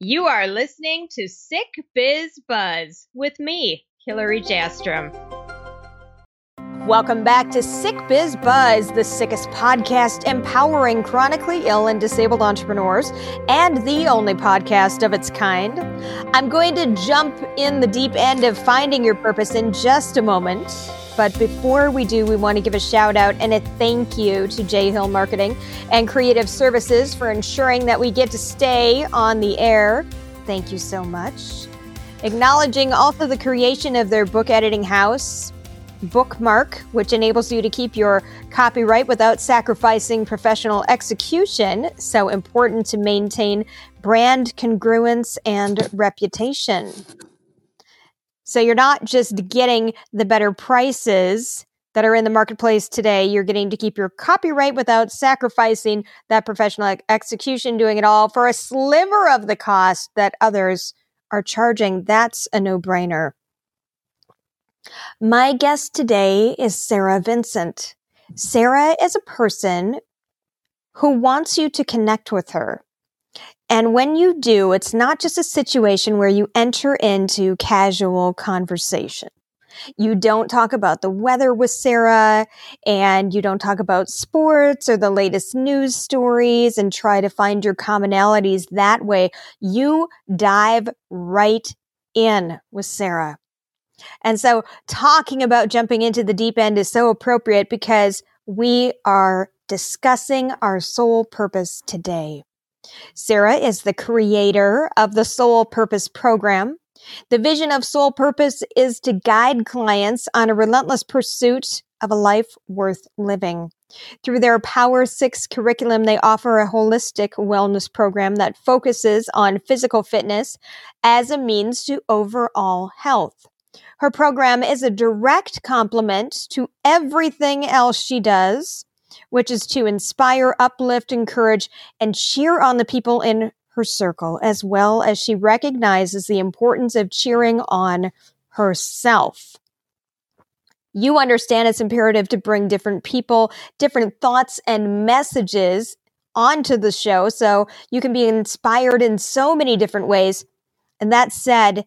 You are listening to Sick Biz Buzz with me, Hillary Jastram. Welcome back to Sick Biz Buzz, the sickest podcast empowering chronically ill and disabled entrepreneurs, and the only podcast of its kind. I'm going to jump in the deep end of finding your purpose in just a moment. But before we do, we want to give a shout out and a thank you to J Hill Marketing and Creative Services for ensuring that we get to stay on the air. Thank you so much. Acknowledging also the creation of their book editing house, Bookmark, which enables you to keep your copyright without sacrificing professional execution. So important to maintain brand congruence and reputation. So you're not just getting the better prices that are in the marketplace today. You're getting to keep your copyright without sacrificing that professional execution, doing it all for a sliver of the cost that others are charging. That's a no brainer. My guest today is Sarah Vincent. Sarah is a person who wants you to connect with her. And when you do, it's not just a situation where you enter into casual conversation. You don't talk about the weather with Sarah and you don't talk about sports or the latest news stories and try to find your commonalities that way. You dive right in with Sarah. And so talking about jumping into the deep end is so appropriate because we are discussing our soul purpose today. Sarah is the creator of the Soul Purpose program. The vision of Soul Purpose is to guide clients on a relentless pursuit of a life worth living. Through their Power Six curriculum, they offer a holistic wellness program that focuses on physical fitness as a means to overall health. Her program is a direct complement to everything else she does which is to inspire, uplift, encourage, and cheer on the people in her circle, as well as she recognizes the importance of cheering on herself. You understand it's imperative to bring different people, different thoughts, and messages onto the show so you can be inspired in so many different ways. And that said,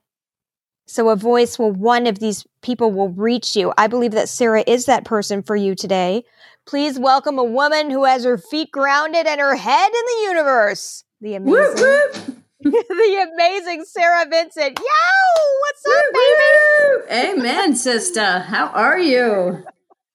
so a voice will, one of these people will reach you. I believe that Sarah is that person for you today. Please welcome a woman who has her feet grounded and her head in the universe. The amazing, the amazing Sarah Vincent. Yo, what's up, baby? Amen, sister. How are you?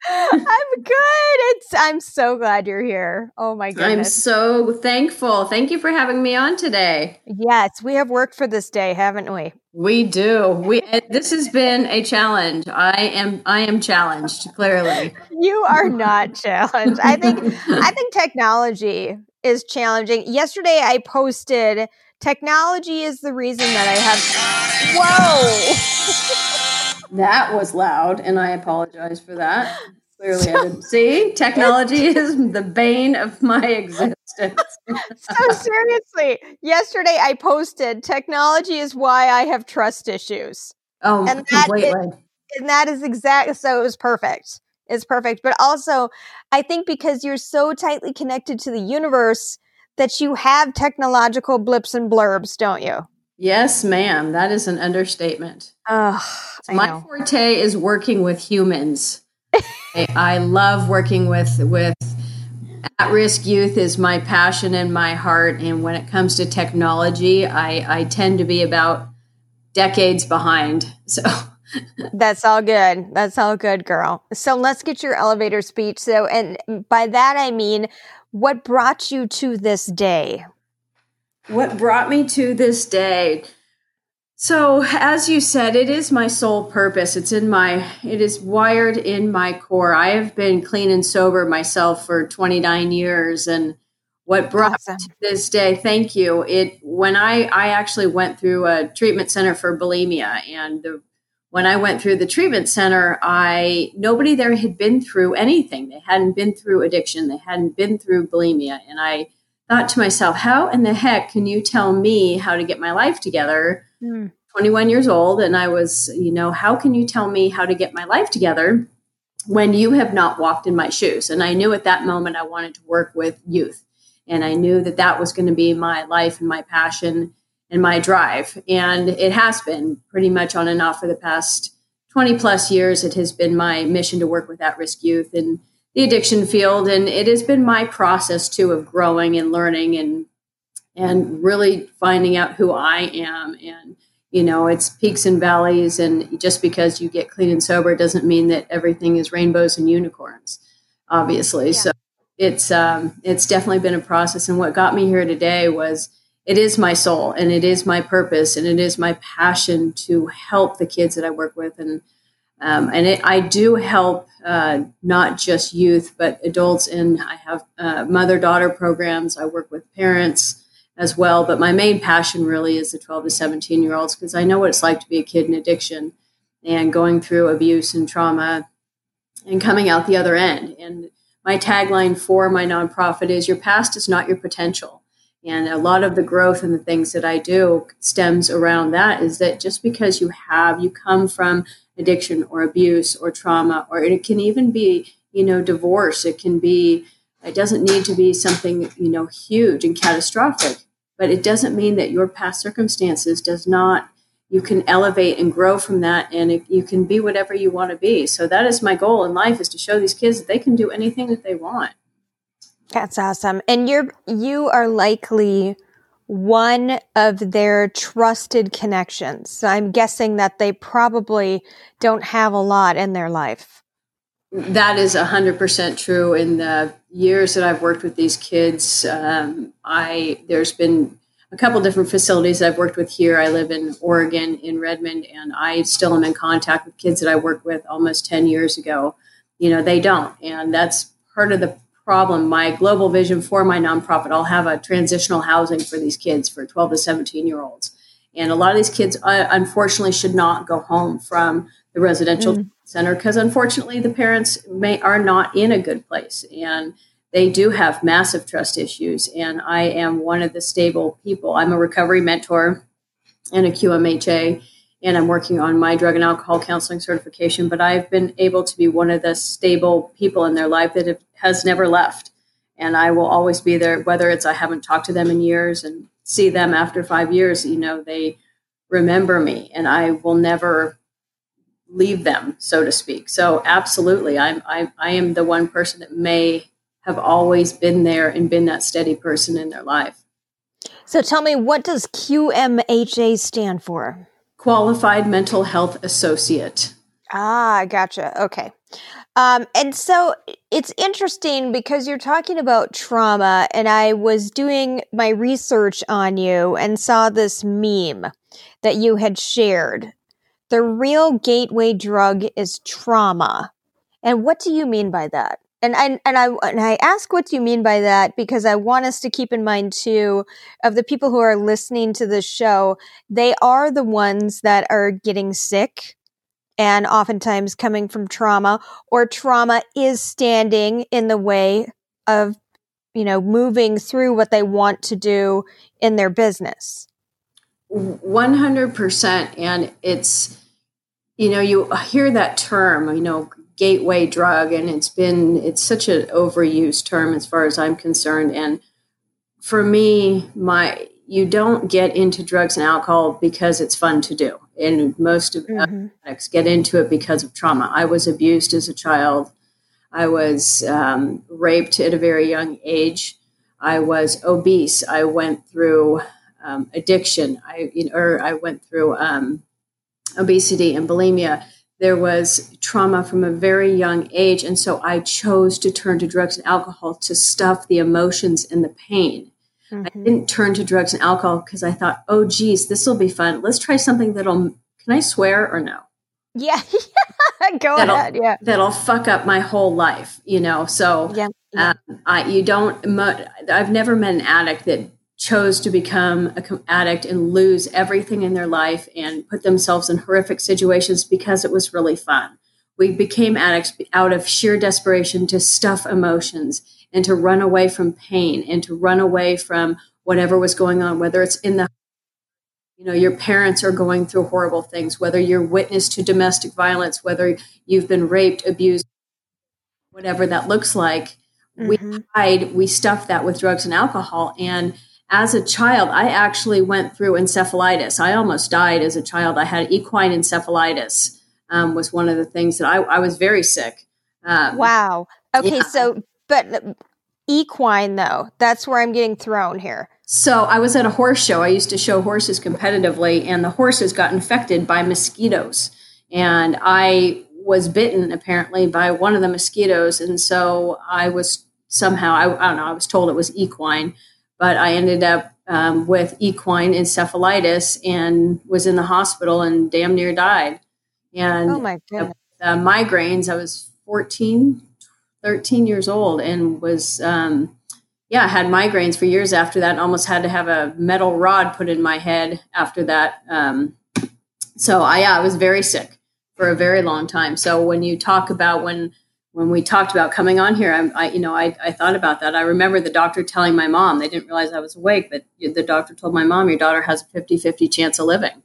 I'm good. It's I'm so glad you're here. Oh my goodness. I'm so thankful. Thank you for having me on today. Yes, we have worked for this day, haven't we? We do. We this has been a challenge. I am I am challenged, clearly. You are not challenged. I think I think technology is challenging. Yesterday I posted technology is the reason that I have Whoa. That was loud, and I apologize for that. Clearly, I didn't see. Technology is the bane of my existence. so, seriously, yesterday I posted technology is why I have trust issues. Oh, and that completely. Is, and that is exact. so, it was perfect. It's perfect. But also, I think because you're so tightly connected to the universe that you have technological blips and blurbs, don't you? Yes, ma'am. That is an understatement. Uh, my know. forte is working with humans. I, I love working with with at-risk youth is my passion and my heart. And when it comes to technology, I, I tend to be about decades behind. So that's all good. That's all good, girl. So let's get your elevator speech. So, and by that I mean, what brought you to this day? What brought me to this day? So, as you said, it is my sole purpose. It's in my, it is wired in my core. I have been clean and sober myself for 29 years. And what brought awesome. to this day, thank you. It, when I, I actually went through a treatment center for bulimia and the, when I went through the treatment center, I, nobody there had been through anything. They hadn't been through addiction. They hadn't been through bulimia. And I, thought to myself, how in the heck can you tell me how to get my life together? Mm. 21 years old. And I was, you know, how can you tell me how to get my life together when you have not walked in my shoes? And I knew at that moment I wanted to work with youth. And I knew that that was going to be my life and my passion. and my drive. And it has been pretty much on and off for the past 20 plus years. It has been my mission to work with at risk youth in the addiction field. And it has been my process too of growing and learning and and really finding out who I am and you know it's peaks and valleys and just because you get clean and sober doesn't mean that everything is rainbows and unicorns obviously yeah. so it's um, it's definitely been a process and what got me here today was it is my soul and it is my purpose and it is my passion to help the kids that i work with and um, and it, i do help uh, not just youth but adults and i have uh, mother daughter programs i work with parents as well. But my main passion really is the 12 to 17 year olds because I know what it's like to be a kid in addiction and going through abuse and trauma and coming out the other end. And my tagline for my nonprofit is Your past is not your potential. And a lot of the growth and the things that I do stems around that is that just because you have, you come from addiction or abuse or trauma, or it can even be, you know, divorce, it can be it doesn't need to be something, you know, huge and catastrophic, but it doesn't mean that your past circumstances does not you can elevate and grow from that and it, you can be whatever you want to be. So that is my goal in life is to show these kids that they can do anything that they want. That's awesome. And you're you are likely one of their trusted connections. So I'm guessing that they probably don't have a lot in their life. That is 100% true. In the years that I've worked with these kids, um, I there's been a couple different facilities I've worked with here. I live in Oregon, in Redmond, and I still am in contact with kids that I worked with almost 10 years ago. You know, they don't. And that's part of the problem. My global vision for my nonprofit, I'll have a transitional housing for these kids for 12 to 17 year olds. And a lot of these kids, uh, unfortunately, should not go home from the residential mm. center because unfortunately the parents may are not in a good place and they do have massive trust issues and i am one of the stable people i'm a recovery mentor and a qmha and i'm working on my drug and alcohol counseling certification but i've been able to be one of the stable people in their life that have, has never left and i will always be there whether it's i haven't talked to them in years and see them after five years you know they remember me and i will never leave them, so to speak. So absolutely, I'm I, I am the one person that may have always been there and been that steady person in their life. So tell me, what does QMHA stand for? Qualified Mental Health Associate. Ah, gotcha. Okay. Um, and so it's interesting because you're talking about trauma, and I was doing my research on you and saw this meme that you had shared the real gateway drug is trauma. And what do you mean by that? And I, and I and I ask what do you mean by that because I want us to keep in mind too of the people who are listening to this show, they are the ones that are getting sick and oftentimes coming from trauma or trauma is standing in the way of you know moving through what they want to do in their business. 100% and it's you know you hear that term you know gateway drug and it's been it's such an overused term as far as i'm concerned and for me my you don't get into drugs and alcohol because it's fun to do and most of mm-hmm. addicts get into it because of trauma i was abused as a child i was um, raped at a very young age i was obese i went through um, addiction i you know, or i went through um, obesity and bulimia, there was trauma from a very young age. And so I chose to turn to drugs and alcohol to stuff the emotions and the pain. Mm-hmm. I didn't turn to drugs and alcohol because I thought, oh, geez, this will be fun. Let's try something that'll, can I swear or no? Yeah. Go that'll, ahead. Yeah. That'll fuck up my whole life, you know? So, yeah. Um, I, you don't, I've never met an addict that chose to become an addict and lose everything in their life and put themselves in horrific situations because it was really fun. We became addicts out of sheer desperation to stuff emotions and to run away from pain and to run away from whatever was going on, whether it's in the you know your parents are going through horrible things whether you're witness to domestic violence whether you've been raped abused whatever that looks like mm-hmm. we hide we stuff that with drugs and alcohol and as a child, I actually went through encephalitis. I almost died as a child. I had equine encephalitis. Um, was one of the things that I, I was very sick. Um, wow. Okay, yeah. so but equine though, that's where I'm getting thrown here. So I was at a horse show. I used to show horses competitively, and the horses got infected by mosquitoes, and I was bitten apparently by one of the mosquitoes, and so I was somehow I, I don't know. I was told it was equine but I ended up um, with equine encephalitis and was in the hospital and damn near died. And oh my goodness. Uh, migraines, I was 14, 13 years old and was, um, yeah, had migraines for years after that. almost had to have a metal rod put in my head after that. Um, so I, yeah, I was very sick for a very long time. So when you talk about when when we talked about coming on here, I, I you know, I, I, thought about that. I remember the doctor telling my mom, they didn't realize I was awake, but the doctor told my mom, your daughter has a 50, 50 chance of living.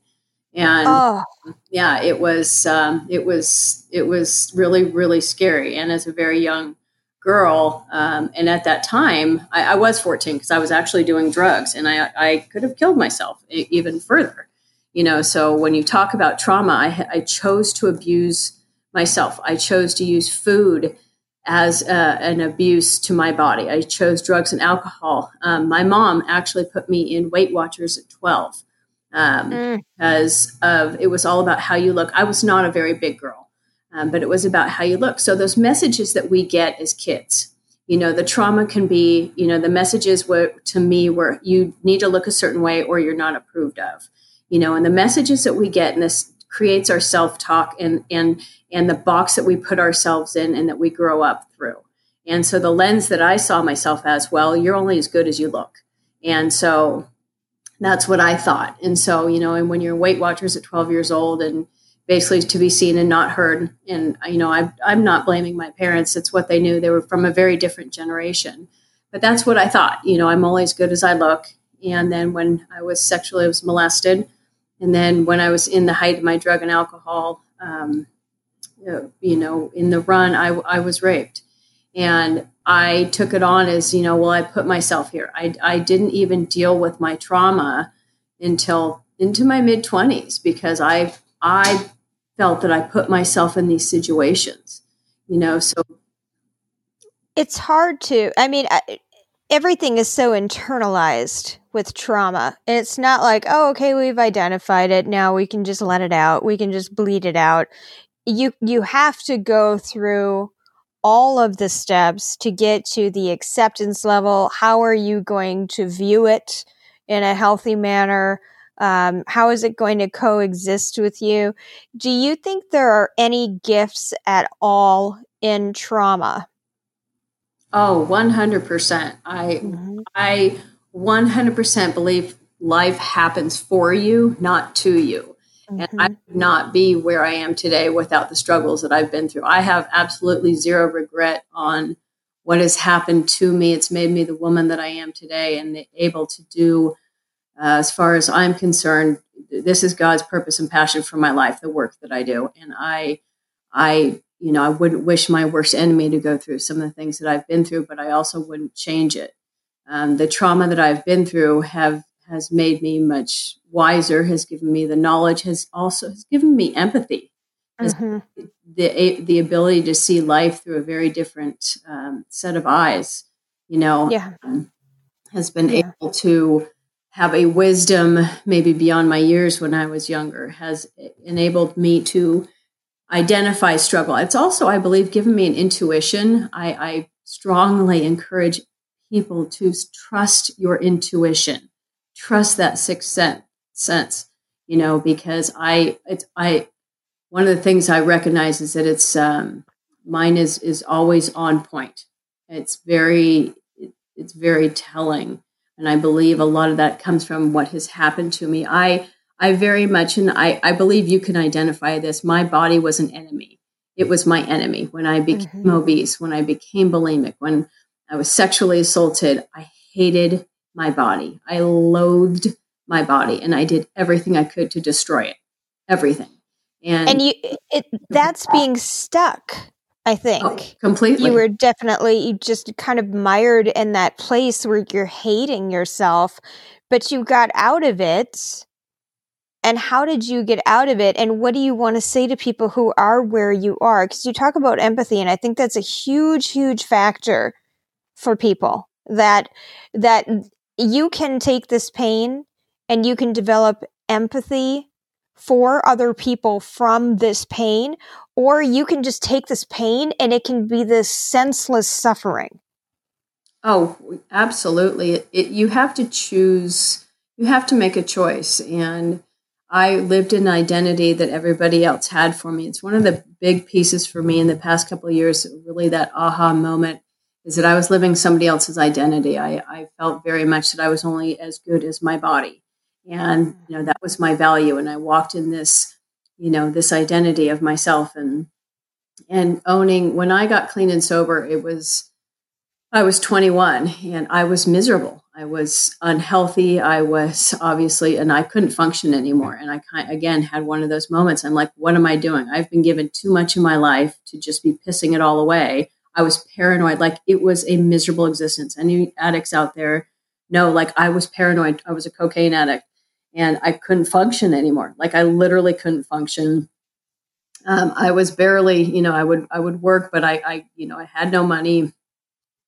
And oh. Yeah, it was, um, it was, it was really, really scary. And as a very young girl, um, and at that time I, I was 14 because I was actually doing drugs and I, I could have killed myself even further, you know? So when you talk about trauma, I, I chose to abuse myself. I chose to use food as uh, an abuse to my body. I chose drugs and alcohol. Um, my mom actually put me in Weight Watchers at 12 um, mm. because of it was all about how you look. I was not a very big girl, um, but it was about how you look. So those messages that we get as kids, you know, the trauma can be, you know, the messages were to me were you need to look a certain way or you're not approved of, you know, and the messages that we get in this creates our self-talk and and and the box that we put ourselves in and that we grow up through. And so the lens that I saw myself as, well, you're only as good as you look. And so that's what I thought. And so, you know, and when you're Weight Watchers at 12 years old and basically to be seen and not heard, and, you know, I, I'm not blaming my parents. It's what they knew. They were from a very different generation. But that's what I thought. You know, I'm only as good as I look. And then when I was sexually I was molested, and then when I was in the height of my drug and alcohol, um, you know, in the run, I, I was raped. And I took it on as, you know, well, I put myself here. I, I didn't even deal with my trauma until into my mid 20s because I, I felt that I put myself in these situations, you know, so. It's hard to, I mean, everything is so internalized with trauma. And it's not like, oh, okay, we've identified it. Now we can just let it out. We can just bleed it out you you have to go through all of the steps to get to the acceptance level. How are you going to view it in a healthy manner? Um, how is it going to coexist with you? Do you think there are any gifts at all in trauma? Oh, 100%. I, mm-hmm. I 100% believe life happens for you, not to you. Mm-hmm. And I mm-hmm. would not be where I am today without the struggles that I've been through. I have absolutely zero regret on what has happened to me. It's made me the woman that I am today and able to do, uh, as far as I'm concerned, this is God's purpose and passion for my life, the work that I do. And I, I, you know, I wouldn't wish my worst enemy to go through some of the things that I've been through, but I also wouldn't change it. Um, the trauma that I've been through have has made me much wiser, has given me the knowledge, has also has given me empathy, mm-hmm. the the ability to see life through a very different um, set of eyes. You know, yeah. um, has been yeah. able to have a wisdom maybe beyond my years when I was younger, has enabled me to identify struggle. It's also, I believe, given me an intuition. I, I strongly encourage people to trust your intuition trust that sixth sense, you know, because I, it's, I, one of the things I recognize is that it's, um, mine is, is always on point. It's very, it's very telling. And I believe a lot of that comes from what has happened to me. I, I very much, and I, I believe you can identify this. My body was an enemy. It was my enemy when I became mm-hmm. obese, when I became bulimic, when I was sexually assaulted. I hated my body. I loathed my body and I did everything I could to destroy it. Everything. And, and you it, that's being stuck. I think. Oh, completely. You were definitely, you just kind of mired in that place where you're hating yourself, but you got out of it. And how did you get out of it? And what do you want to say to people who are where you are? Because you talk about empathy, and I think that's a huge, huge factor for people that, that you can take this pain and you can develop empathy for other people from this pain, or you can just take this pain and it can be this senseless suffering. Oh, absolutely. It, it, you have to choose, you have to make a choice. And I lived an identity that everybody else had for me. It's one of the big pieces for me in the past couple of years, really that aha moment is that I was living somebody else's identity. I, I felt very much that I was only as good as my body. And, you know, that was my value. And I walked in this, you know, this identity of myself and, and owning when I got clean and sober, it was, I was 21 and I was miserable. I was unhealthy. I was obviously, and I couldn't function anymore. And I kind again had one of those moments. I'm like, what am I doing? I've been given too much in my life to just be pissing it all away. I was paranoid. Like it was a miserable existence. Any addicts out there know, like I was paranoid. I was a cocaine addict and I couldn't function anymore. Like I literally couldn't function. Um, I was barely, you know, I would I would work, but I, I, you know, I had no money,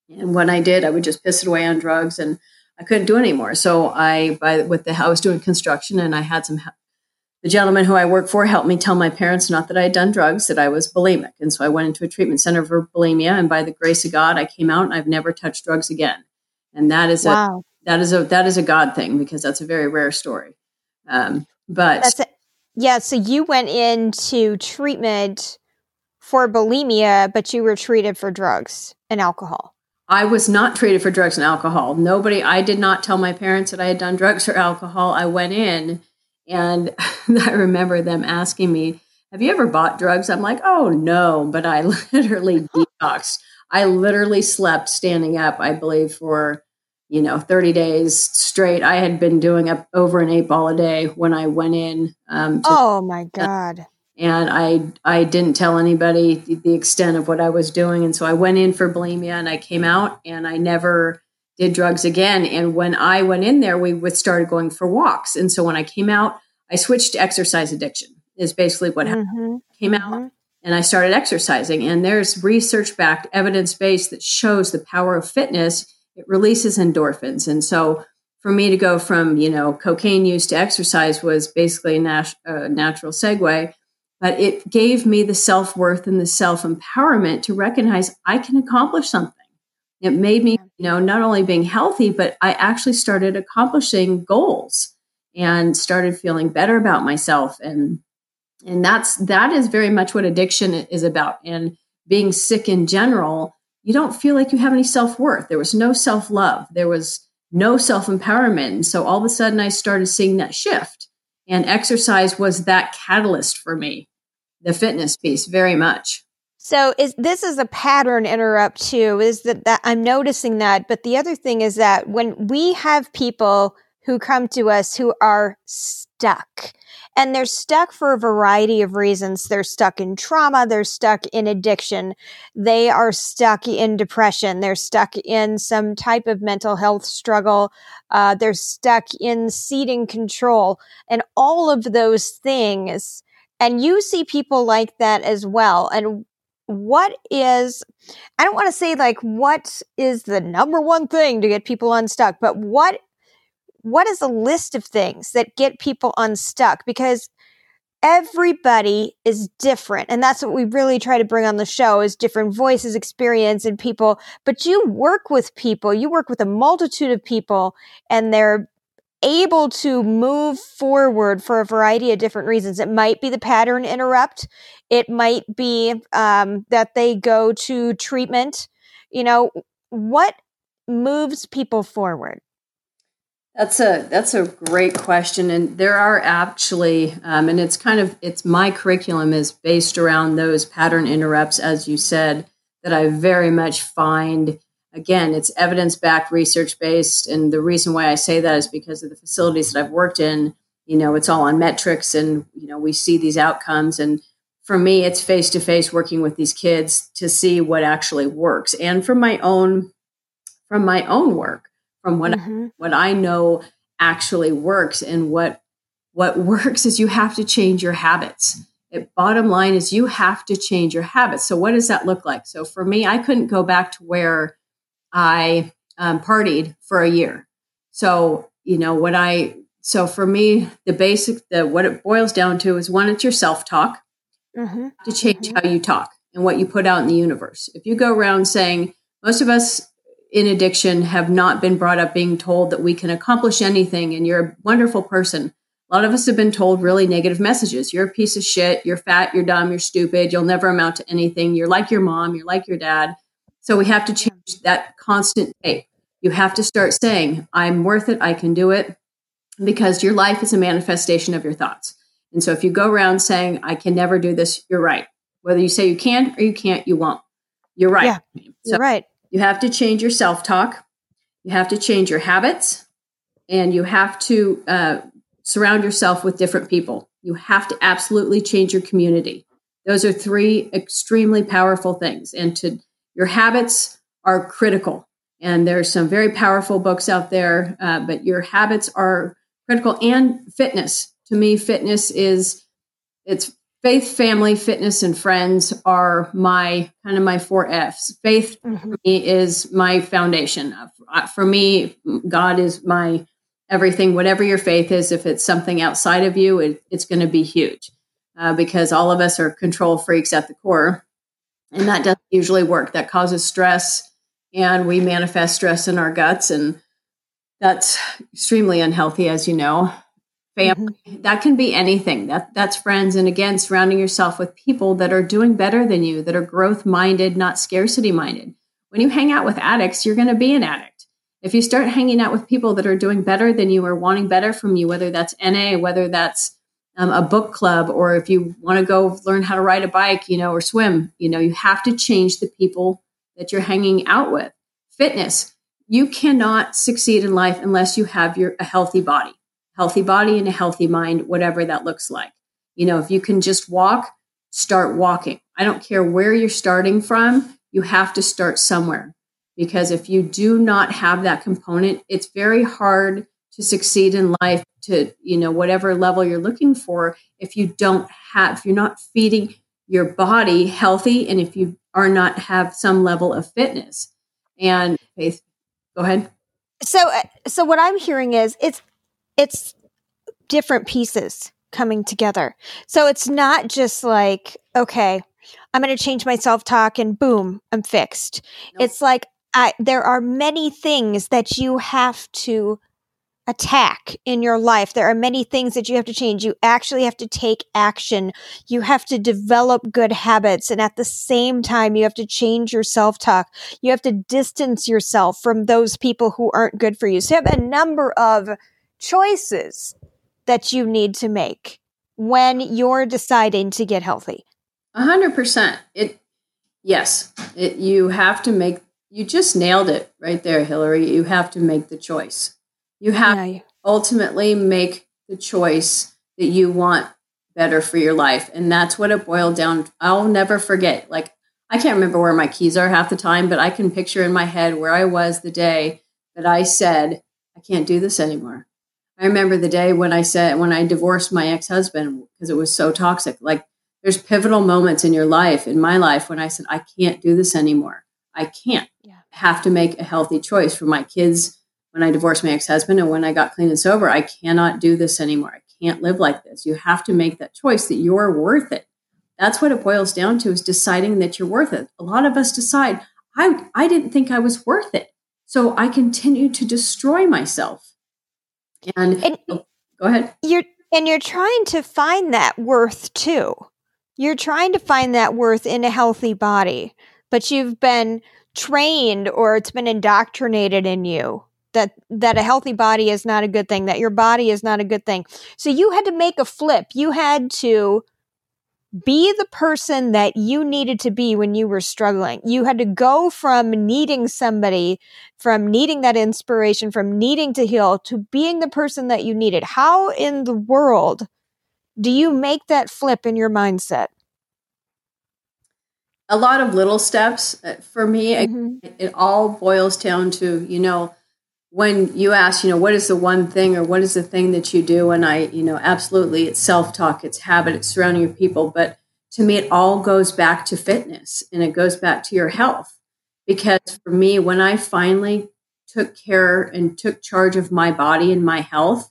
and when I did, I would just piss it away on drugs, and I couldn't do it anymore. So I, by with the I was doing construction, and I had some. The gentleman who I worked for helped me tell my parents not that I had done drugs, that I was bulimic, and so I went into a treatment center for bulimia, and by the grace of God, I came out and I've never touched drugs again, and that is wow. a that is a that is a God thing because that's a very rare story. Um, but that's a, yeah. So you went into treatment for bulimia, but you were treated for drugs and alcohol. I was not treated for drugs and alcohol. Nobody. I did not tell my parents that I had done drugs or alcohol. I went in, and I remember them asking me, "Have you ever bought drugs?" I'm like, "Oh no," but I literally detoxed. I literally slept standing up. I believe for you know 30 days straight. I had been doing up over an eight ball a day when i went in um, to, oh my god. And i i didn't tell anybody the, the extent of what i was doing. And so i went in for bulimia and i came out and i never did drugs again. And when i went in there we would started going for walks. And so when i came out i switched to exercise addiction is basically what mm-hmm. happened came out mm-hmm. and i started exercising. And there's research backed evidence based that shows the power of fitness it releases endorphins. And so for me to go from, you know, cocaine use to exercise was basically a nat- natural segue. But it gave me the self worth and the self empowerment to recognize I can accomplish something. It made me, you know, not only being healthy, but I actually started accomplishing goals and started feeling better about myself. And and that's that is very much what addiction is about. And being sick in general you don't feel like you have any self worth. There was no self love. There was no self empowerment. And so all of a sudden, I started seeing that shift. And exercise was that catalyst for me, the fitness piece, very much. So is this is a pattern interrupt too? Is that, that I'm noticing that, but the other thing is that when we have people who come to us who are stuck, and they're stuck for a variety of reasons. They're stuck in trauma. They're stuck in addiction. They are stuck in depression. They're stuck in some type of mental health struggle. Uh, they're stuck in seating control and all of those things. And you see people like that as well. And what is, I don't want to say like what is the number one thing to get people unstuck, but what what is a list of things that get people unstuck? Because everybody is different and that's what we really try to bring on the show is different voices experience and people. But you work with people you work with a multitude of people and they're able to move forward for a variety of different reasons. It might be the pattern interrupt. It might be um, that they go to treatment. You know what moves people forward that's a that's a great question, and there are actually, um, and it's kind of it's my curriculum is based around those pattern interrupts, as you said, that I very much find. Again, it's evidence backed, research based, and the reason why I say that is because of the facilities that I've worked in. You know, it's all on metrics, and you know we see these outcomes, and for me, it's face to face working with these kids to see what actually works. And from my own, from my own work, from what, mm-hmm. what I know actually works and what, what works is you have to change your habits. It, bottom line is you have to change your habits. So what does that look like? So for me, I couldn't go back to where I um, partied for a year. So, you know, what I, so for me, the basic, the, what it boils down to is one, it's your self-talk mm-hmm. to change mm-hmm. how you talk and what you put out in the universe. If you go around saying, most of us in addiction have not been brought up being told that we can accomplish anything and you're a wonderful person. A lot of us have been told really negative messages. You're a piece of shit. You're fat. You're dumb. You're stupid. You'll never amount to anything. You're like your mom. You're like your dad. So we have to change that constant tape. You have to start saying, I'm worth it. I can do it because your life is a manifestation of your thoughts. And so if you go around saying, I can never do this, you're right. Whether you say you can or you can't, you won't. You're right. Yeah, you're right. You have to change your self talk. You have to change your habits. And you have to uh, surround yourself with different people. You have to absolutely change your community. Those are three extremely powerful things. And to your habits are critical. And there's some very powerful books out there, uh, but your habits are critical and fitness to me, fitness is it's faith, family, fitness, and friends are my kind of my four F's. Faith mm-hmm. for me is my foundation. Uh, for me, God is my everything. Whatever your faith is, if it's something outside of you, it, it's going to be huge uh, because all of us are control freaks at the core, and that doesn't usually work. That causes stress, and we manifest stress in our guts, and that's extremely unhealthy, as you know family mm-hmm. that can be anything. That that's friends and again surrounding yourself with people that are doing better than you that are growth minded not scarcity minded when you hang out with addicts you're going to be an addict. If you start hanging out with people that are doing better than you or wanting better from you whether that's na whether that's um, a book club or if you want to go learn how to ride a bike you know or swim you know you have to change the people that you're hanging out with. Fitness you cannot succeed in life unless you have your a healthy body healthy body and a healthy mind, whatever that looks like. You know, if you can just walk, start walking. I don't care where you're starting from, you have to start somewhere. Because if you do not have that component, it's very hard to succeed in life to, you know, whatever level you're looking for if you don't have, if you're not feeding your body healthy and if you are not have some level of fitness. And Faith, go ahead. So, uh, so what I'm hearing is it's it's different pieces coming together. So it's not just like, okay, I'm going to change my self talk and boom, I'm fixed. Nope. It's like I, there are many things that you have to attack in your life. There are many things that you have to change. You actually have to take action. You have to develop good habits. And at the same time, you have to change your self talk. You have to distance yourself from those people who aren't good for you. So you have a number of choices that you need to make when you're deciding to get healthy. A hundred percent. It, yes, it, you have to make, you just nailed it right there, Hillary. You have to make the choice. You have yeah. to ultimately make the choice that you want better for your life. And that's what it boiled down. I'll never forget. Like, I can't remember where my keys are half the time, but I can picture in my head where I was the day that I said, I can't do this anymore. I remember the day when I said, when I divorced my ex husband because it was so toxic. Like, there's pivotal moments in your life, in my life, when I said, I can't do this anymore. I can't. Yeah. have to make a healthy choice for my kids when I divorced my ex husband and when I got clean and sober. I cannot do this anymore. I can't live like this. You have to make that choice that you're worth it. That's what it boils down to is deciding that you're worth it. A lot of us decide, I, I didn't think I was worth it. So I continue to destroy myself and, and oh, go ahead. You're and you're trying to find that worth too. You're trying to find that worth in a healthy body, but you've been trained or it's been indoctrinated in you that that a healthy body is not a good thing, that your body is not a good thing. So you had to make a flip. You had to be the person that you needed to be when you were struggling. You had to go from needing somebody, from needing that inspiration, from needing to heal to being the person that you needed. How in the world do you make that flip in your mindset? a lot of little steps uh, for me. Mm-hmm. It, it all boils down to, you know, when you ask, you know, what is the one thing or what is the thing that you do? And I, you know, absolutely, it's self talk, it's habit, it's surrounding your people. But to me, it all goes back to fitness and it goes back to your health. Because for me, when I finally took care and took charge of my body and my health,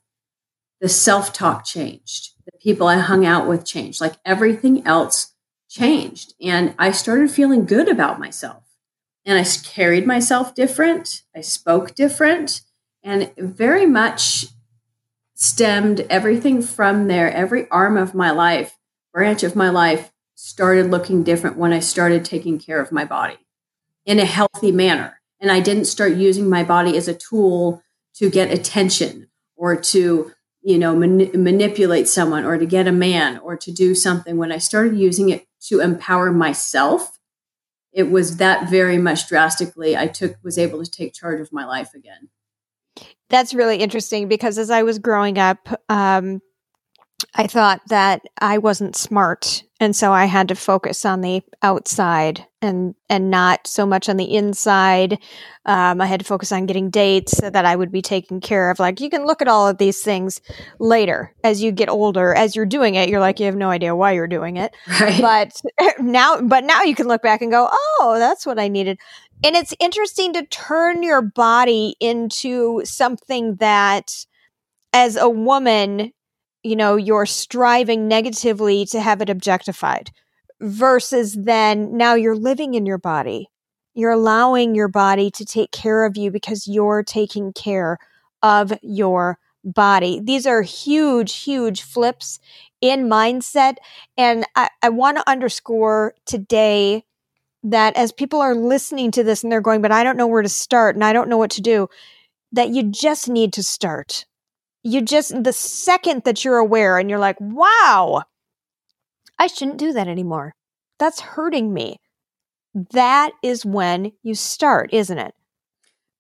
the self talk changed. The people I hung out with changed. Like everything else changed. And I started feeling good about myself and I carried myself different. I spoke different, and very much stemmed everything from there. Every arm of my life, branch of my life, started looking different when I started taking care of my body in a healthy manner. And I didn't start using my body as a tool to get attention or to you know manipulate someone or to get a man or to do something when i started using it to empower myself it was that very much drastically i took was able to take charge of my life again. That's really interesting because as i was growing up um, i thought that i wasn't smart and so i had to focus on the outside and and not so much on the inside. Um, i had to focus on getting dates so that i would be taken care of like you can look at all of these things later. As you get older as you're doing it you're like you have no idea why you're doing it. Right. but now but now you can look back and go oh that's what i needed. And it's interesting to turn your body into something that as a woman you know you're striving negatively to have it objectified versus then now you're living in your body. You're allowing your body to take care of you because you're taking care of your body. These are huge, huge flips in mindset. And I, I want to underscore today that as people are listening to this and they're going, but I don't know where to start and I don't know what to do, that you just need to start. You just, the second that you're aware and you're like, wow, I shouldn't do that anymore. That's hurting me. That is when you start, isn't it?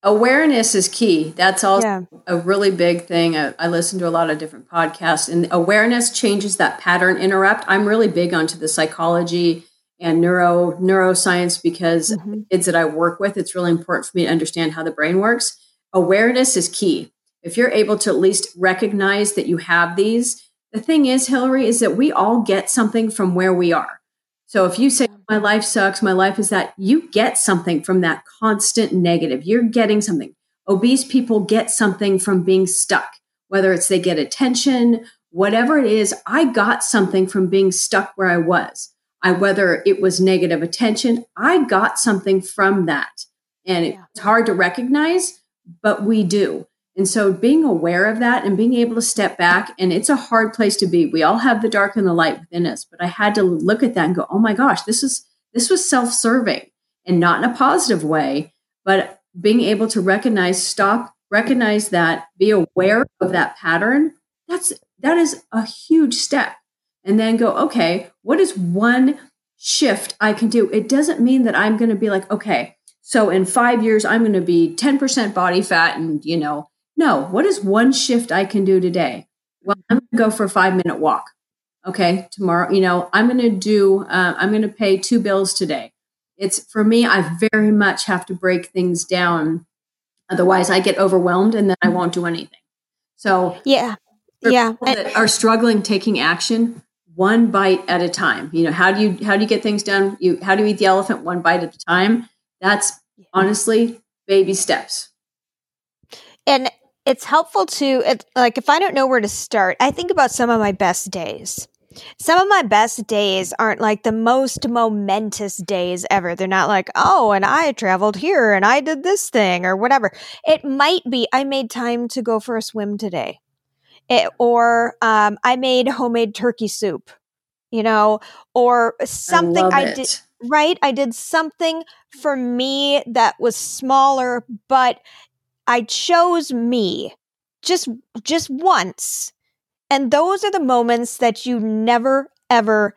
Awareness is key. That's also yeah. a really big thing. I, I, listen to a lot of different podcasts, and awareness changes that pattern interrupt. I'm really big onto the psychology and neuro neuroscience because mm-hmm. kids that I work with, it's really important for me to understand how the brain works. Awareness is key. If you're able to at least recognize that you have these, the thing is, Hillary, is that we all get something from where we are. So if you say, my life sucks, my life is that, you get something from that constant negative. You're getting something. Obese people get something from being stuck, whether it's they get attention, whatever it is. I got something from being stuck where I was. I, whether it was negative attention, I got something from that. And it's hard to recognize, but we do. And so being aware of that and being able to step back, and it's a hard place to be. We all have the dark and the light within us, but I had to look at that and go, oh my gosh, this is this was self-serving and not in a positive way, but being able to recognize, stop, recognize that, be aware of that pattern, that's that is a huge step. And then go, okay, what is one shift I can do? It doesn't mean that I'm going to be like, okay, so in five years, I'm going to be 10% body fat and, you know, no, what is one shift I can do today? Well, I'm going to go for a five minute walk. Okay, tomorrow, you know, I'm going to do, uh, I'm going to pay two bills today. It's for me, I very much have to break things down. Otherwise, I get overwhelmed and then I won't do anything. So, yeah, yeah. That are struggling taking action one bite at a time. You know, how do you how do you get things done? You how do you eat the elephant one bite at a time? That's honestly baby steps. And it's helpful to it, like if I don't know where to start, I think about some of my best days. Some of my best days aren't like the most momentous days ever. They're not like, oh, and I traveled here and I did this thing or whatever. It might be I made time to go for a swim today, it, or um, I made homemade turkey soup, you know, or something I, I did. Right, I did something for me that was smaller, but I chose me just just once. And those are the moments that you never ever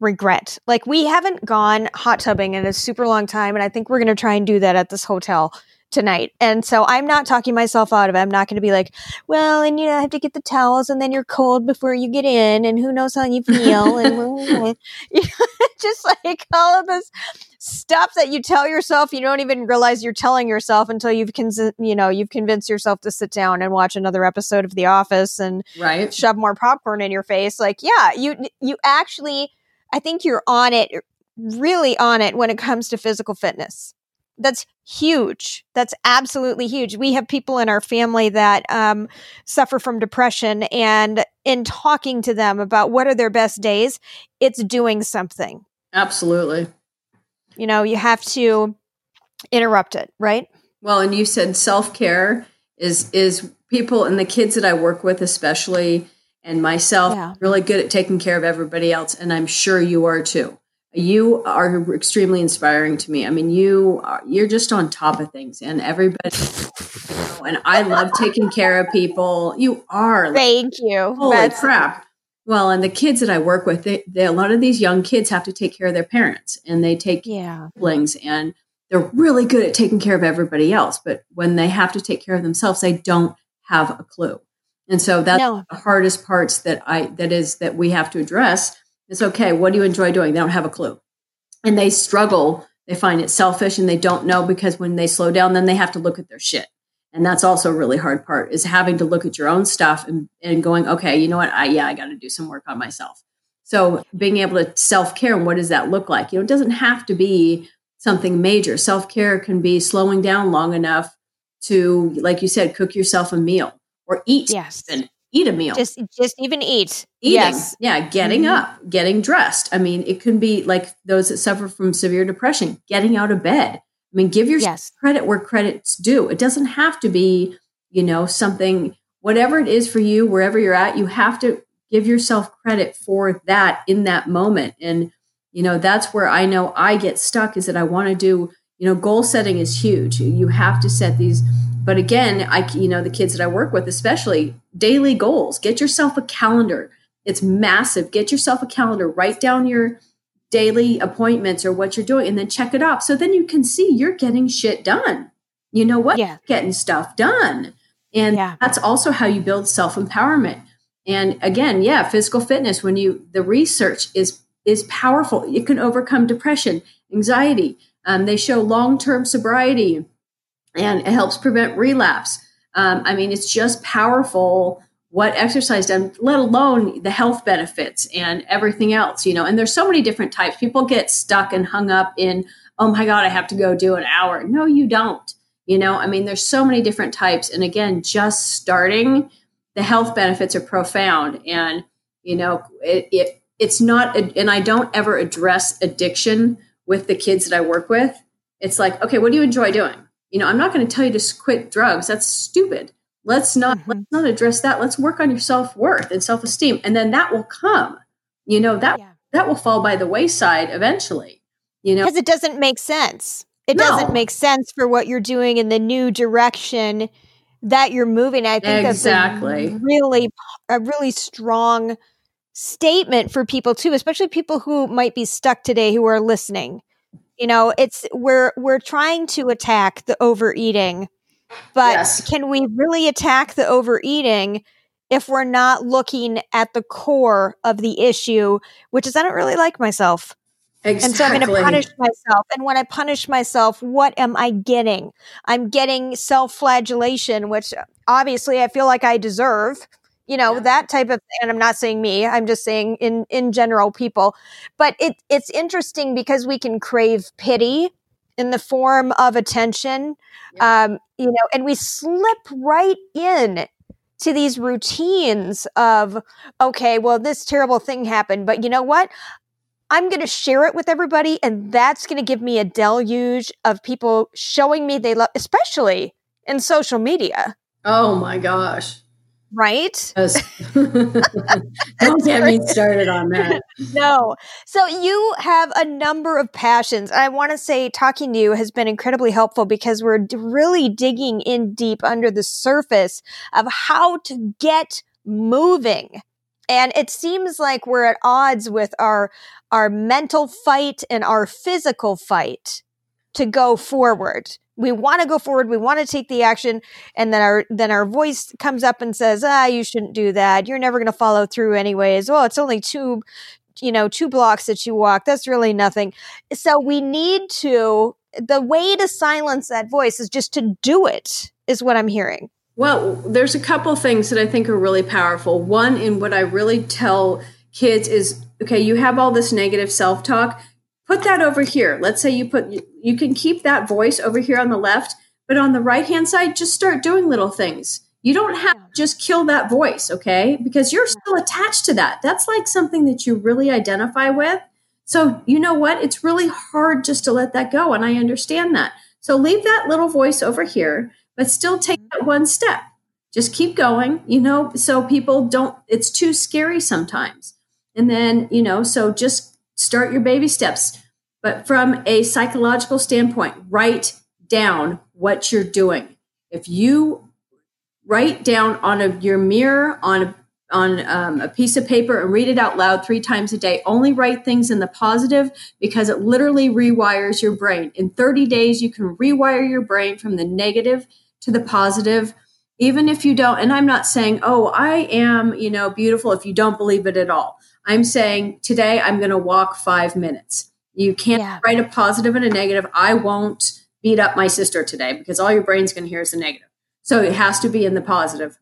regret. Like we haven't gone hot tubbing in a super long time and I think we're going to try and do that at this hotel tonight. And so I'm not talking myself out of it. I'm not going to be like, well, and you know, I have to get the towels and then you're cold before you get in and who knows how you feel. and just like all of this stuff that you tell yourself, you don't even realize you're telling yourself until you've, con- you know, you've convinced yourself to sit down and watch another episode of The Office and right. shove more popcorn in your face. Like, yeah, you, you actually, I think you're on it, really on it when it comes to physical fitness that's huge. That's absolutely huge. We have people in our family that um, suffer from depression, and in talking to them about what are their best days, it's doing something. Absolutely. You know, you have to interrupt it, right? Well, and you said self care is is people and the kids that I work with, especially, and myself, yeah. really good at taking care of everybody else, and I'm sure you are too you are extremely inspiring to me. I mean, you are, you're just on top of things, and everybody. You know, and I love taking care of people. You are. Thank you. Holy That's- crap! Well, and the kids that I work with, they, they, a lot of these young kids have to take care of their parents, and they take yeah. siblings, and they're really good at taking care of everybody else. But when they have to take care of themselves, they don't have a clue. And so that's no. the hardest parts that I that is that we have to address it's okay. What do you enjoy doing? They don't have a clue. And they struggle. They find it selfish and they don't know because when they slow down, then they have to look at their shit. And that's also a really hard part is having to look at your own stuff and, and going, okay, you know what? I, yeah, I got to do some work on myself. So being able to self care and what does that look like? You know, it doesn't have to be something major. Self care can be slowing down long enough to, like you said, cook yourself a meal or eat yes. and eat a meal. Just just even eat. Eating. Yes. Yeah, getting mm-hmm. up, getting dressed. I mean, it can be like those that suffer from severe depression, getting out of bed. I mean, give yourself yes. credit where credit's due. It doesn't have to be, you know, something whatever it is for you, wherever you're at, you have to give yourself credit for that in that moment. And you know, that's where I know I get stuck is that I want to do, you know, goal setting is huge. You have to set these but again, I you know the kids that I work with, especially daily goals. Get yourself a calendar. It's massive. Get yourself a calendar. Write down your daily appointments or what you're doing, and then check it off. So then you can see you're getting shit done. You know what? Yeah. Getting stuff done. And yeah. that's also how you build self empowerment. And again, yeah, physical fitness. When you the research is is powerful. It can overcome depression, anxiety. Um, they show long term sobriety and it helps prevent relapse. Um, I mean, it's just powerful what exercise does, let alone the health benefits and everything else, you know. And there's so many different types. People get stuck and hung up in, oh my God, I have to go do an hour. No, you don't. You know, I mean, there's so many different types. And again, just starting, the health benefits are profound. And, you know, it, it it's not, and I don't ever address addiction with the kids that I work with. It's like, okay, what do you enjoy doing? You know i'm not going to tell you to quit drugs that's stupid let's not mm-hmm. let's not address that let's work on your self-worth and self-esteem and then that will come you know that yeah. that will fall by the wayside eventually you know because it doesn't make sense it no. doesn't make sense for what you're doing in the new direction that you're moving i think exactly. that's a really a really strong statement for people too especially people who might be stuck today who are listening you know, it's we're we're trying to attack the overeating, but yes. can we really attack the overeating if we're not looking at the core of the issue, which is I don't really like myself. Exactly. And so I'm going to punish myself. And when I punish myself, what am I getting? I'm getting self flagellation, which obviously I feel like I deserve you know yeah. that type of and i'm not saying me i'm just saying in in general people but it it's interesting because we can crave pity in the form of attention yeah. um you know and we slip right in to these routines of okay well this terrible thing happened but you know what I'm going to share it with everybody, and that's going to give me a deluge of people showing me they love, especially in social media. Oh my gosh right? Don't get me started on that. No. So you have a number of passions. I want to say talking to you has been incredibly helpful because we're really digging in deep under the surface of how to get moving. And it seems like we're at odds with our our mental fight and our physical fight to go forward we want to go forward we want to take the action and then our then our voice comes up and says ah you shouldn't do that. You're never going to follow through anyways. Well it's only two you know two blocks that you walk. That's really nothing. So we need to the way to silence that voice is just to do it is what i'm hearing. Well there's a couple things that i think are really powerful. One in what i really tell kids is okay you have all this negative self-talk put that over here. Let's say you put, you can keep that voice over here on the left, but on the right hand side, just start doing little things. You don't have to just kill that voice, okay? Because you're still attached to that. That's like something that you really identify with. So, you know what? It's really hard just to let that go. And I understand that. So, leave that little voice over here, but still take mm-hmm. that one step. Just keep going, you know, so people don't, it's too scary sometimes. And then, you know, so just start your baby steps. But from a psychological standpoint, write down what you're doing. If you write down on a, your mirror, on a, on um, a piece of paper and read it out loud three times a day. Only write things in the positive because it literally rewires your brain. In 30 days, you can rewire your brain from the negative to the positive. Even if you don't, and I'm not saying, oh, I am, you know, beautiful if you don't believe it at all. I'm saying today I'm going to walk five minutes. You can't yeah. write a positive and a negative. I won't beat up my sister today because all your brain's going to hear is the negative. So it has to be in the positive.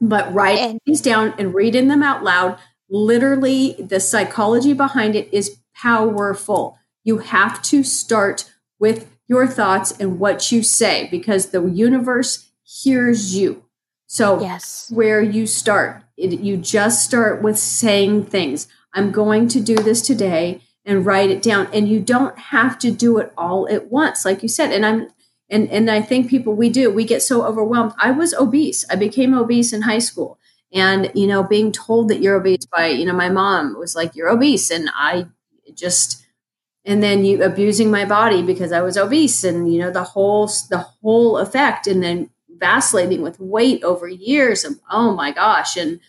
But write and- things down and reading them out loud. Literally, the psychology behind it is powerful. You have to start with your thoughts and what you say because the universe hears you. So, yes. where you start, it, you just start with saying things. I'm going to do this today and write it down. And you don't have to do it all at once, like you said. And I'm and and I think people we do we get so overwhelmed. I was obese. I became obese in high school, and you know, being told that you're obese by you know my mom was like you're obese, and I just and then you abusing my body because I was obese, and you know the whole the whole effect, and then vacillating with weight over years and oh my gosh and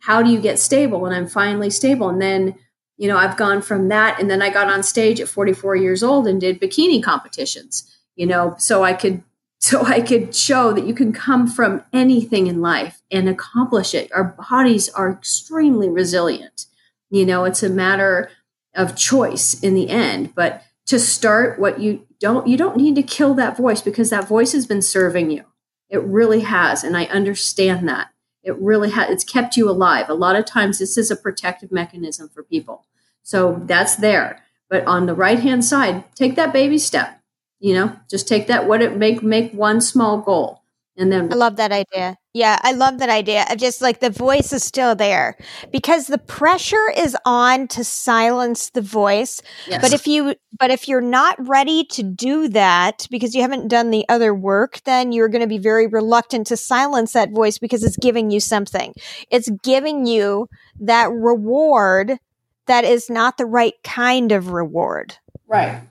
how do you get stable? And i'm finally stable. And then you know i've gone from that and then i got on stage at 44 years old and did bikini competitions you know so i could so i could show that you can come from anything in life and accomplish it. Our bodies are extremely resilient. You know it's a matter of choice in the end but to start what you don't you don't need to kill that voice because that voice has been serving you it really has. And I understand that. It really has, it's kept you alive. A lot of times, this is a protective mechanism for people. So that's there. But on the right hand side, take that baby step. You know, just take that, what it make, make one small goal. And then I love that idea. Yeah, I love that idea. I just like the voice is still there because the pressure is on to silence the voice. Yes. But if you but if you're not ready to do that because you haven't done the other work, then you're going to be very reluctant to silence that voice because it's giving you something. It's giving you that reward that is not the right kind of reward. Right.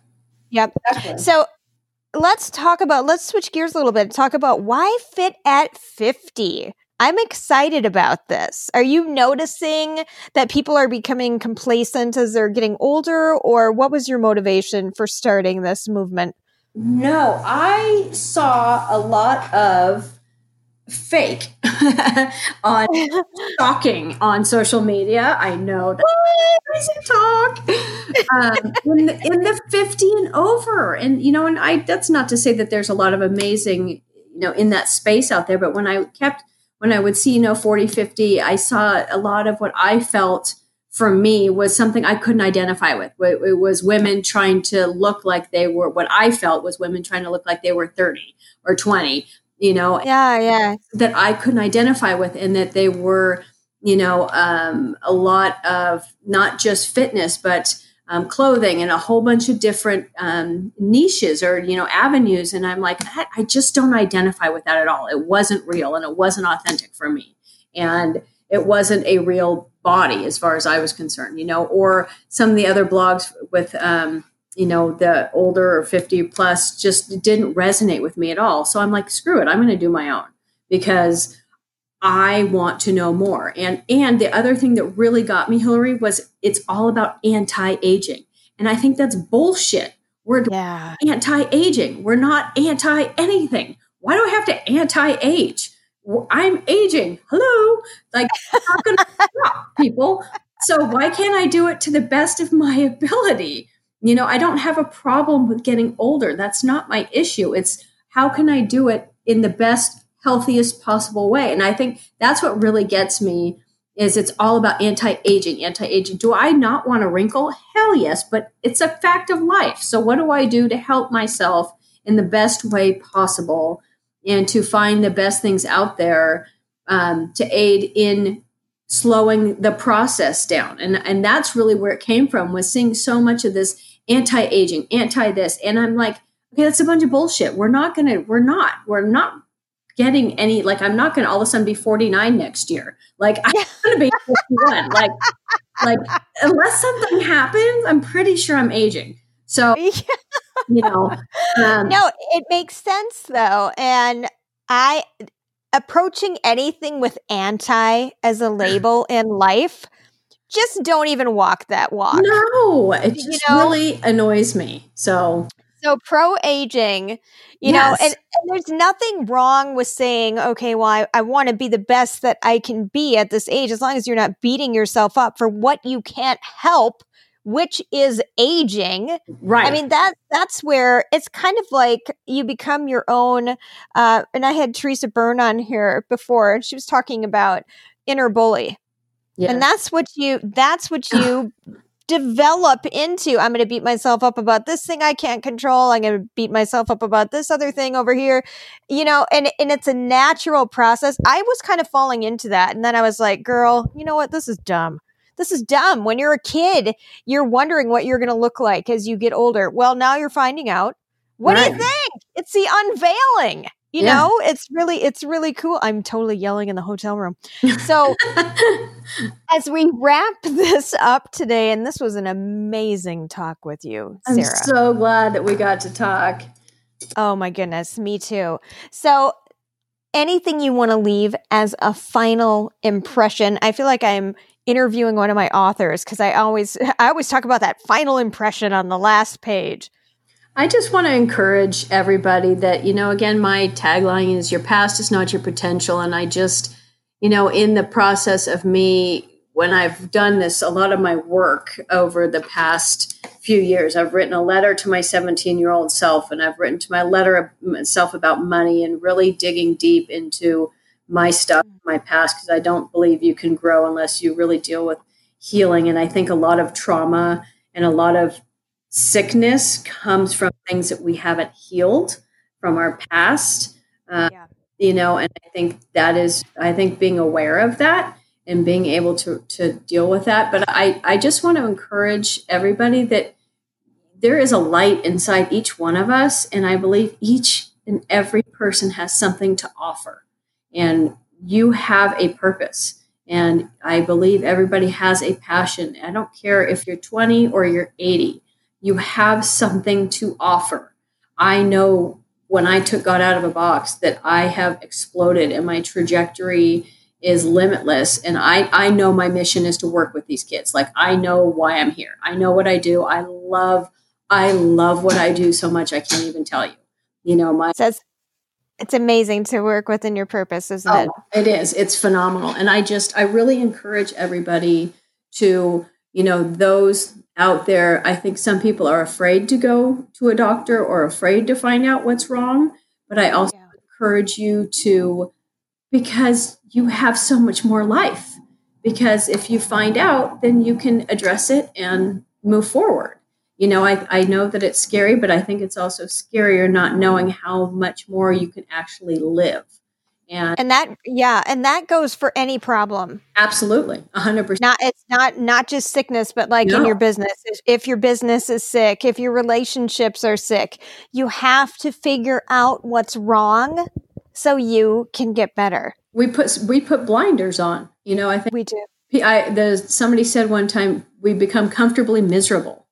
Yep. Exactly. So let's talk about let's switch gears a little bit talk about why fit at 50 i'm excited about this. Are you noticing that people are becoming complacent as they're getting older or what was your motivation for starting this movement? No i saw a lot of fake on talking on social media. I know that crazy talk um, in, the, in the 50 and over. And, you know, and I, that's not to say that there's a lot of amazing, you know, in that space out there. But when I kept, when I would see, you know, 40, 50, I saw a lot of what I felt for me was something I couldn't identify with. It was women trying to look like they were, what I felt was women trying to look like they were 30 or 20 you know yeah yeah. that i couldn't identify with and that they were you know um, a lot of not just fitness but um, clothing and a whole bunch of different um, niches or you know avenues. And i'm like i just don't identify with that at all. It wasn't real and it wasn't authentic for me. And it wasn't a real body as far as i was concerned you know or some of the other blogs with um, you know, the older or 50 plus just didn't resonate with me at all. So I'm like, screw it, I'm going to do my own because I want to know more. And and the other thing that really got me, Hillary, was it's all about anti-aging. And I think that's bullshit. We're Yeah. anti aging. We're not anti anything. Why do I have to anti age? I'm aging. Hello. Like, going to stop people. So, why can't I do it to the best of my ability? You know, I don't have a problem with getting older. That's not my issue. It's how can I do it in the best, healthiest possible way? And I think that's what really gets me is it's all about anti-aging anti-aging do i not want a wrinkle hell yes but it's a fact of life so what do i do to help myself in the best way possible and to find the best things out there um, to aid in slowing the process down. And and that's really where it came from was seeing so much of this anti-aging anti this and i'm like okay that's a bunch of bullshit. We're not gonna we're not we're not getting any like i'm not gonna all of a sudden be 49 next year. Like i'm gonna be 51 like like unless something happens i'm pretty sure i'm aging. So you know um, no, it makes sense though. And I approaching anything with anti as a label in life, just don't even walk that walk. no it just You know? really annoys me so So pro aging, you Yes. know, and, and there's nothing wrong with saying, okay, well, I, I want to be the best that I can be at this age, as long as you're not beating yourself up for what you can't help, which is aging. right I mean that that's where it's kind of like you become your own. Uh, and I had Teresa Byrne on here before, and she was talking about inner bully, yeah. and that's what you that's what you develop into. I'm going to beat myself up about this thing I can't control. I'm going to beat myself up about this other thing over here, you know. And and it's a natural process. I was kind of falling into that, and then I was like, girl, you know what? This is dumb. This is dumb. When you're a kid, you're wondering what you're going to look like as you get older. Well, now you're finding out. What do you think? It's the unveiling. You Yeah. know, it's really it's really cool. I'm totally yelling in the hotel room. So as we wrap this up today, and this was an amazing talk with you, i'm so glad that we got to talk oh my goodness, me too. So anything you want to leave as a final impression? I feel like I'm interviewing one of my authors because I always I always talk about that final impression on the last page. I just want to encourage everybody that, you know, again, my tagline is your past is not your potential. And I just, you know, in the process of me, when I've done this, a lot of my work over the past few years, I've written a letter to my 17 year old self and I've written to my letter self about money and really digging deep into my stuff, my past, because I don't believe you can grow unless you really deal with healing. And I think a lot of trauma and a lot of sickness comes from things that we haven't healed from our past uh, Yeah. you know and i think that is i think being aware of that and being able to to deal with that but i i just want to encourage everybody that there is a light inside each one of us and i believe each and every person has something to offer and mm-hmm. you have a purpose. And i believe everybody has a passion. I don't care if you're 20 or you're 80 you have something to offer. I know when i took god out of a box that i have exploded and my trajectory is limitless. And i i know my mission is to work with these kids. Like i know why i'm here. I know what i do. I love i love what i do so much i can't even tell you. You know my says it's amazing to work within your purpose, isn't it? Oh, it is. It's phenomenal. And I just, I really encourage everybody to, you know, those out there. I think some people are afraid to go to a doctor or afraid to find out what's wrong. But I also Yeah. encourage you to, because you have so much more life. Because if you find out, then you can address it and move forward. You know, I, I know that it's scary, but I think it's also scarier not knowing how much more you can actually live. And And that yeah, and that goes for any problem. Absolutely, a hundred percent. Not it's not not just sickness, but like in your business. If- If your business is sick, if your relationships are sick, you have to figure out what's wrong so you can get better. We put we put blinders on. You know, I think We do. I the somebody said one time we become comfortably miserable,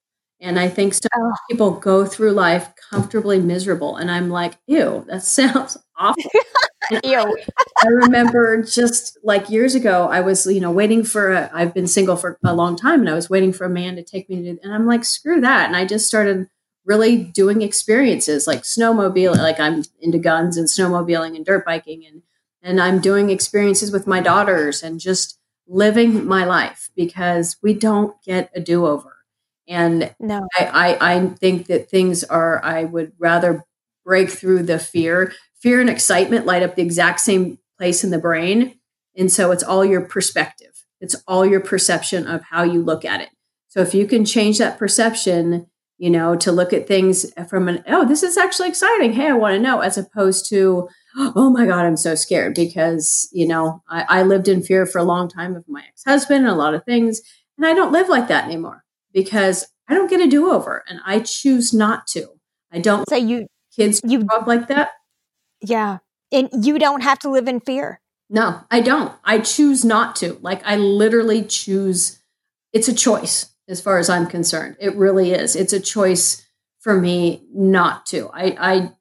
and I think Oh. people go through life comfortably miserable, and I'm like, ew, that sounds awful. Ew. I remember just like years ago, I was, you know, waiting for a, I've been single for a long time and I was waiting for a man to take me to, and I'm like, screw that. And I just started really doing experiences like snowmobiling like i'm into guns and snowmobiling and dirt biking and and i'm doing experiences with my daughters and just living my life because we don't get a do-over and no. I, I i think that things are i would rather break through the fear. Fear and excitement light up the exact same place in the brain. And so it's all your perspective. It's all your perception of how you look at it. So if you can change that perception you know, to look at things from an, oh, this is actually exciting. Hey, I want to know, as opposed to, oh my God, I'm so scared because, you know, I, I lived in fear for a long time of my ex husband and a lot of things. And I don't live like that anymore because I don't get a do over and I choose not to. I don't say you, kids you grow up like that. Yeah. And you don't have to live in fear. No, I don't. I choose not to. Like, I literally choose, it's a choice as far as I'm concerned. It really is. It's a choice for me not to. I I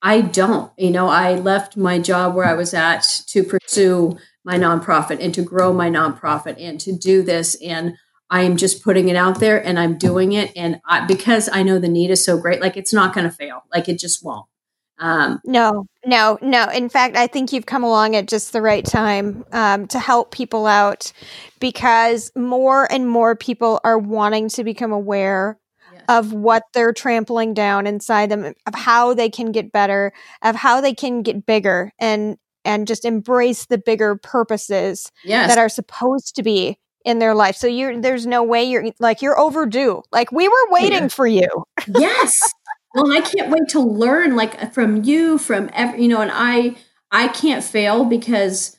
I don't. You know, I left my job where I was at to pursue my nonprofit and to grow my nonprofit and to do this and I am just putting it out there and I'm doing it and I, because I know the need is so great like it's not going to fail. Like it just won't. Um, no, no, no. In fact, I think you've come along at just the right time um, to help people out because more and more people are wanting to become aware yes. of what they're trampling down inside them, of how they can get better, of how they can get bigger, and and just embrace the bigger purposes yes. that are supposed to be in their life. So you're there's no way you're like you're overdue. Like we were waiting for you. yes well, and I can't wait to learn like from you, from every, you know, and I, I can't fail because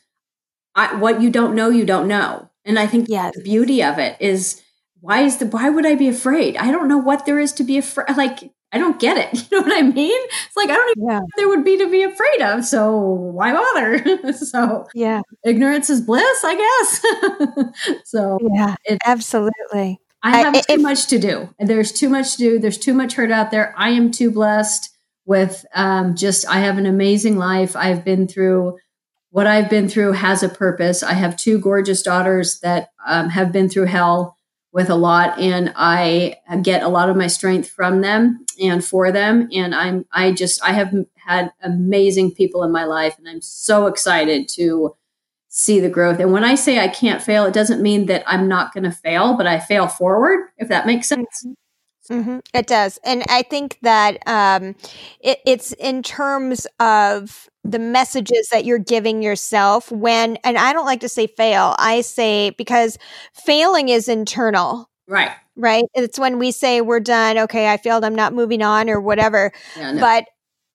I, what you don't know, you don't know. And I think yes. the beauty of it is why is the, why would I be afraid? I don't know what there is to be afraid. Like, I don't get it. You know what I mean? It's like, I don't even yeah. know what there would be to be afraid of. So why bother? so yeah, ignorance is bliss, I guess. so yeah, absolutely. I have I, too much to do. There's too much to do. There's too much hurt out there. I am too blessed with um, just, I have an amazing life. I've been through what I've been through has a purpose. I have two gorgeous daughters that um, have been through hell with a lot, and I get a lot of my strength from them and for them. And I'm, I just, I have had amazing people in my life, and I'm so excited to see the growth. And when I say I can't fail, it doesn't mean that I'm not going to fail, but I fail forward, if that makes sense. Mm-hmm. Mm-hmm. It does. And I think that um, it, it's in terms of the messages that you're giving yourself when, and I don't like to say fail, I say because failing is internal. Right. Right. It's when we say we're done, okay, I failed, I'm not moving on or whatever. Yeah, no. But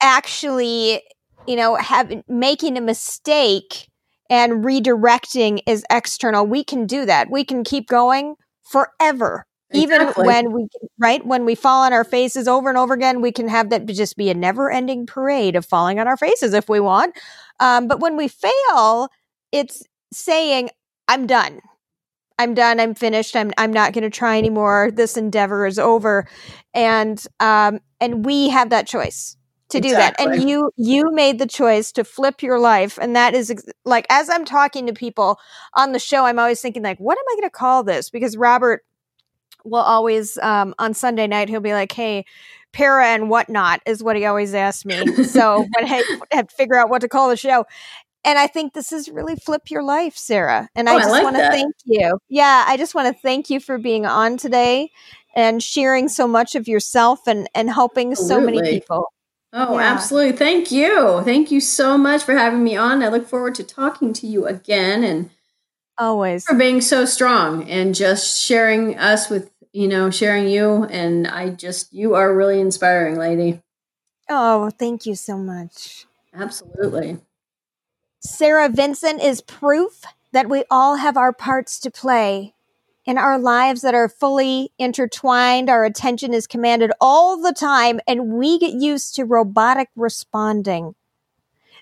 actually, you know, have making a mistake and redirecting is external. We can do that. We can keep going forever. Exactly. Even when we, right, when we fall on our faces over and over again, we can have that just be a never ending parade of falling on our faces if we want. Um, but when we fail, it's saying, I'm done. I'm done. I'm finished. I'm I'm not going to try anymore. This endeavor is over, and um and we have that choice to do exactly. that and you you made the choice to flip your life and that is ex- like as i'm talking to people on the show i'm always thinking like what am i going to call this because robert will always um, on sunday night he'll be like hey para and whatnot is what he always asks me so when i have to figure out what to call the show and i think this is really flip your life sarah and oh, i just like want to thank you yeah i just want to thank you for being on today and sharing so much of yourself and and helping Absolutely. so many people Oh, yeah. absolutely. Thank you. Thank you so much for having me on. I look forward to talking to you again and always for being so strong and just sharing us with, you know, sharing you. And I just, you are really inspiring, lady. Oh, thank you so much. Absolutely. Sarah Vincent is proof that we all have our parts to play in our lives that are fully intertwined. Our attention is commanded all the time and we get used to robotic responding.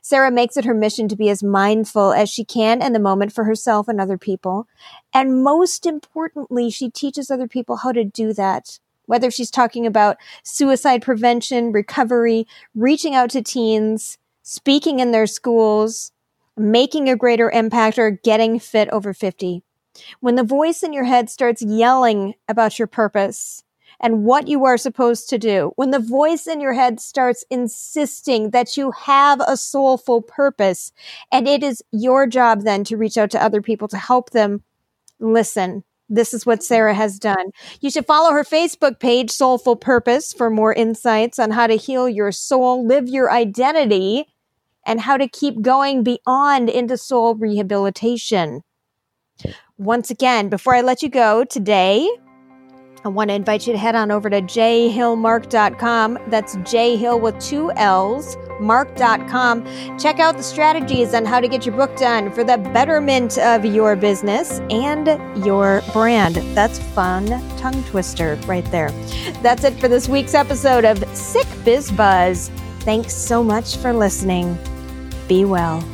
Sarah makes it her mission to be as mindful as she can in the moment for herself and other people. And most importantly, she teaches other people how to do that. Whether she's talking about suicide prevention, recovery, reaching out to teens, speaking in their schools, making a greater impact, or getting fit over 50. When the voice in your head starts yelling about your purpose and what you are supposed to do, when the voice in your head starts insisting that you have a soulful purpose, and it is your job then to reach out to other people to help them listen. This is what Sarah has done. You should follow her Facebook page, Soulful Purpose, for more insights on how to heal your soul, live your identity, and how to keep going beyond into soul rehabilitation. Once again, before I let you go today, I want to invite you to head on over to jhillmark.com. That's jhill with two L's, mark.com. Check out the strategies on how to get your book done for the betterment of your business and your brand. That's fun tongue twister right there. That's it for this week's episode of Sick Biz Buzz. Thanks so much for listening. Be well.